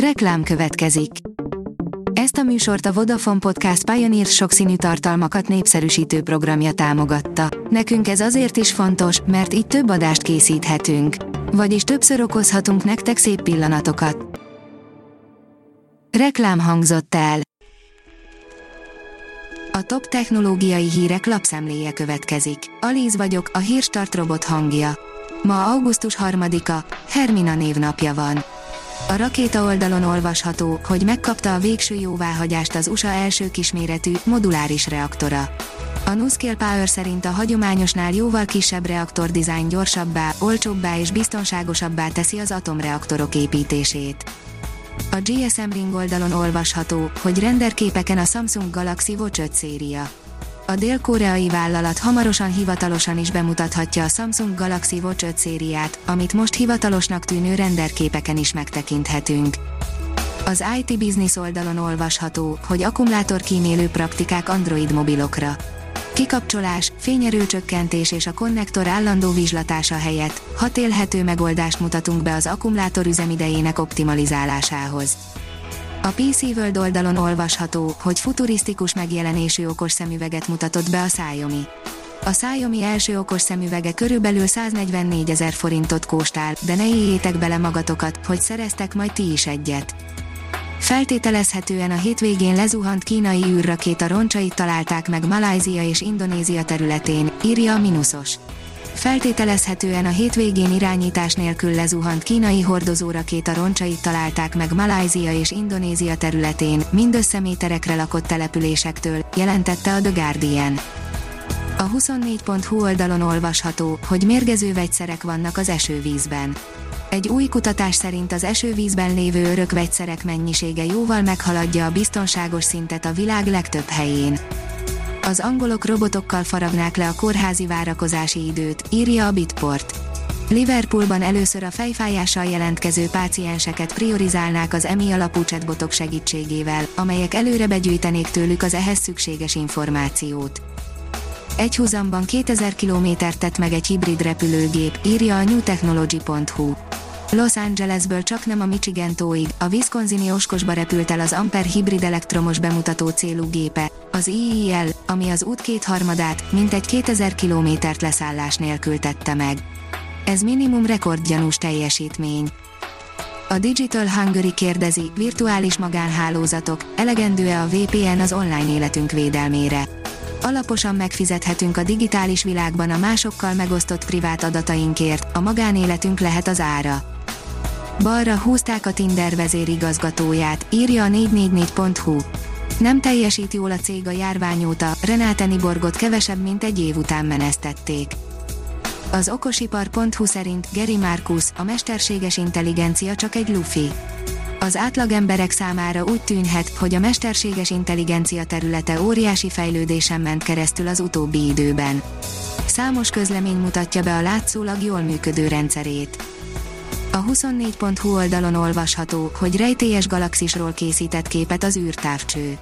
Reklám következik. Ezt a műsort a Vodafone Podcast Pioneer sokszínű tartalmakat népszerűsítő programja támogatta. Nekünk ez azért is fontos, mert így több adást készíthetünk. Vagyis többször okozhatunk nektek szép pillanatokat. Reklám hangzott el. A top technológiai hírek lapszemléje következik. Alíz vagyok, a hírstart robot hangja. Ma augusztus 3-a, Hermina névnapja van. A rakéta oldalon olvasható, hogy megkapta a végső jóváhagyást az USA első kisméretű, moduláris reaktora. A NuScale Power szerint a hagyományosnál jóval kisebb reaktor dizájn gyorsabbá, olcsóbbá és biztonságosabbá teszi az atomreaktorok építését. A GSM Ring oldalon olvasható, hogy renderképeken a Samsung Galaxy Watch 5 széria. A dél-koreai vállalat hamarosan hivatalosan is bemutathatja a Samsung Galaxy Watch 5 szériát, amit most hivatalosnak tűnő renderképeken is megtekinthetünk. Az IT Business oldalon olvasható, hogy akkumulátorkímélő praktikák Android mobilokra. Kikapcsolás, fényerőcsökkentés és a konnektor állandó vizslatása helyett hat élhető megoldást mutatunk be az akkumulátor üzemidejének optimalizálásához. A PC World oldalon olvasható, hogy futurisztikus megjelenésű okos szemüveget mutatott be a Xiaomi. A Xiaomi első okos szemüvege körülbelül 144 ezer forintot kóstál, de ne éljétek bele magatokat, hogy szereztek majd ti is egyet. Feltételezhetően a hétvégén lezuhant kínai űrrakéta roncsait találták meg Malajzia és Indonézia területén, írja a Minusos. Feltételezhetően a hétvégén irányítás nélkül lezuhant kínai hordozórakéta roncsait találták meg Malajzia és Indonézia területén, mindössze méterekre lakott településektől, jelentette a The Guardian. A 24.hu oldalon olvasható, hogy mérgező vegyszerek vannak az esővízben. Egy új kutatás szerint az esővízben lévő örök vegyszerek mennyisége jóval meghaladja a biztonságos szintet a világ legtöbb helyén. Az angolok robotokkal faragnák le a kórházi várakozási időt, írja a Bitport. Liverpoolban először a fejfájással jelentkező pácienseket priorizálnák az EMI alapú chatbotok segítségével, amelyek előre begyűjtenék tőlük az ehhez szükséges információt. Egy húzamban 2000 kilométert tett meg egy hibrid repülőgép, írja a newtechnology.hu. Los Angelesből csak nem a Michigan tóig, a Wisconsini Oskosba repült el az Ampere hibrid elektromos bemutató célú gépe, az IIL, ami az út kétharmadát, mintegy 2000 kilométert leszállás nélkül tette meg. Ez minimum rekordgyanús teljesítmény. A Digital Hungary kérdezi, virtuális magánhálózatok, elegendő-e a VPN az online életünk védelmére? Alaposan megfizethetünk a digitális világban a másokkal megosztott privát adatainkért, a magánéletünk lehet az ára. Balra húzták a Tinder vezérigazgatóját, írja a 444.hu. Nem teljesít jól a cég a járvány óta, Renáte Niborgot kevesebb mint egy év után menesztették. Az okosipar.hu szerint Geri Marcus, a mesterséges intelligencia csak egy lufi. Az átlagemberek számára úgy tűnhet, hogy a mesterséges intelligencia területe óriási fejlődésen ment keresztül az utóbbi időben. Számos közlemény mutatja be a látszólag jól működő rendszerét. A 24.hu oldalon olvasható, hogy rejtélyes galaxisról készített képet az űrtávcső.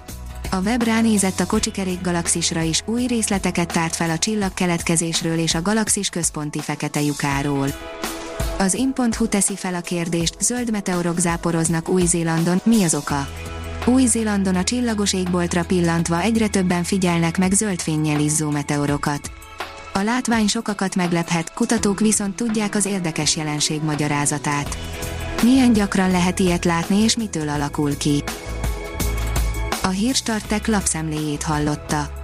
A web ránézett a kocsikerék galaxisra is, új részleteket tárt fel a csillag keletkezésről és a galaxis központi fekete lyukáról. Az in.hu teszi fel a kérdést, zöld meteorok záporoznak Új-Zélandon, mi az oka? Új-Zélandon a csillagos égboltra pillantva egyre többen figyelnek meg zöld fényjel izzó meteorokat. A látvány sokakat meglephet, kutatók viszont tudják az érdekes jelenség magyarázatát. Milyen gyakran lehet ilyet látni és mitől alakul ki? A hírstartek lapszemléjét hallotta.